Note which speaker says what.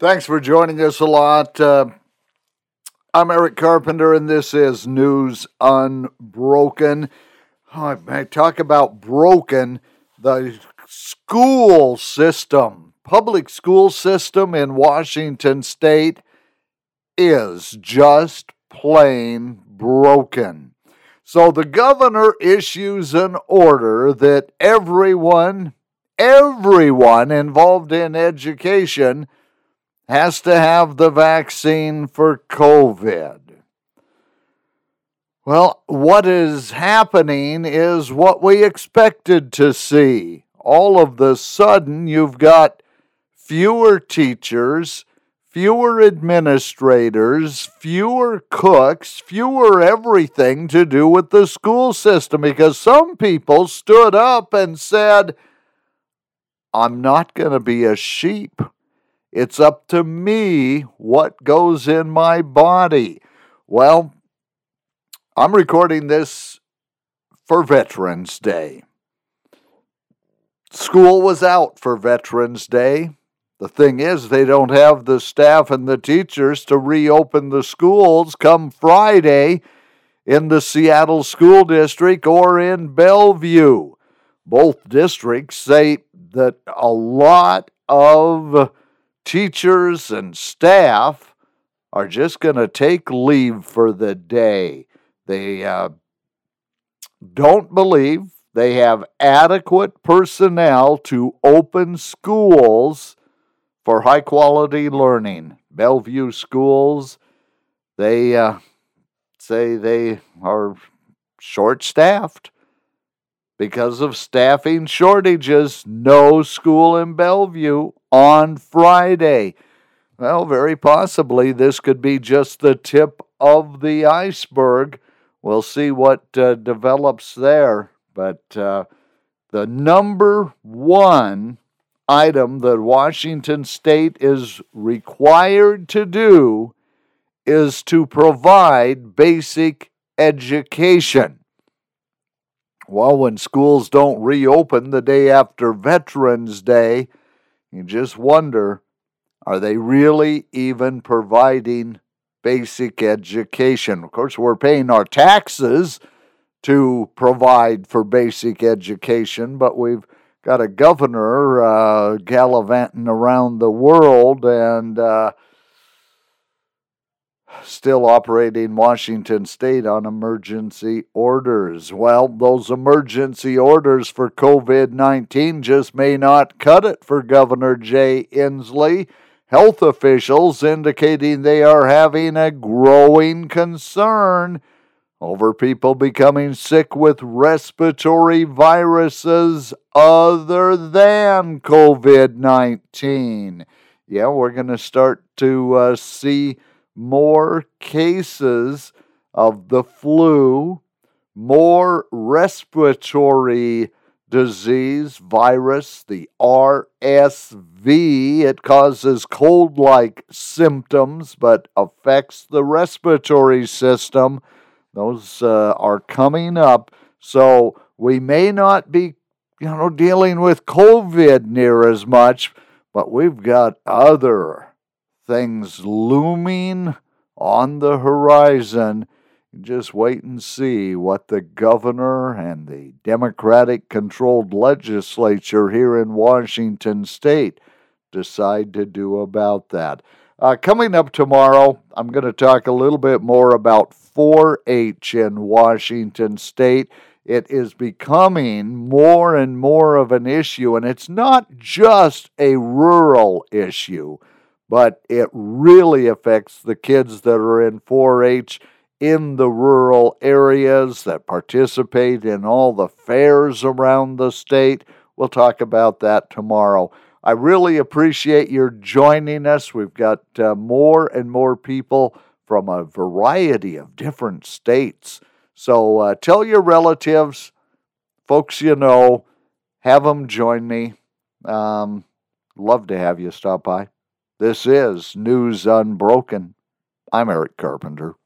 Speaker 1: Thanks for joining us a lot. Uh, I'm Eric Carpenter, and this is News Unbroken. Oh, I talk about broken the school system, public school system in Washington State is just plain broken. So the governor issues an order that everyone, everyone involved in education has to have the vaccine for COVID. Well, what is happening is what we expected to see. All of the sudden, you've got fewer teachers, fewer administrators, fewer cooks, fewer everything to do with the school system because some people stood up and said, I'm not going to be a sheep. It's up to me what goes in my body. Well, I'm recording this for Veterans Day. School was out for Veterans Day. The thing is, they don't have the staff and the teachers to reopen the schools come Friday in the Seattle School District or in Bellevue. Both districts say that a lot of teachers and staff are just going to take leave for the day. They uh, don't believe they have adequate personnel to open schools for high quality learning. Bellevue schools, they uh, say they are short staffed because of staffing shortages. No school in Bellevue on Friday. Well, very possibly this could be just the tip of the iceberg. We'll see what uh, develops there. But uh, the number one item that Washington State is required to do is to provide basic education. Well, when schools don't reopen the day after Veterans Day, you just wonder are they really even providing basic education? Of course, we're paying our taxes to provide for basic education, but we've got a governor uh, gallivanting around the world and uh, still operating Washington State on emergency orders. Well, those emergency orders for COVID 19 just may not cut it for Governor Jay Inslee. Health officials indicating they are having a growing concern over people becoming sick with respiratory viruses other than COVID 19. Yeah, we're going to start to uh, see more cases of the flu, more respiratory disease virus, the RSV. It causes cold like symptoms but affects the respiratory system. Those uh, are coming up. So we may not be, you know, dealing with COVID near as much, but we've got other things looming on the horizon. Just wait and see what the governor and the Democratic controlled legislature here in Washington state decide to do about that. Uh, coming up tomorrow, I'm going to talk a little bit more about 4 H in Washington state. It is becoming more and more of an issue, and it's not just a rural issue but it really affects the kids that are in 4 H in the rural areas that participate in all the fairs around the state. We'll talk about that tomorrow. I really appreciate your joining us. We've got uh, more and more people from a variety of different states. So uh, tell your relatives, folks you know, have them join me. Um, love to have you stop by. This is News Unbroken. I'm Eric Carpenter.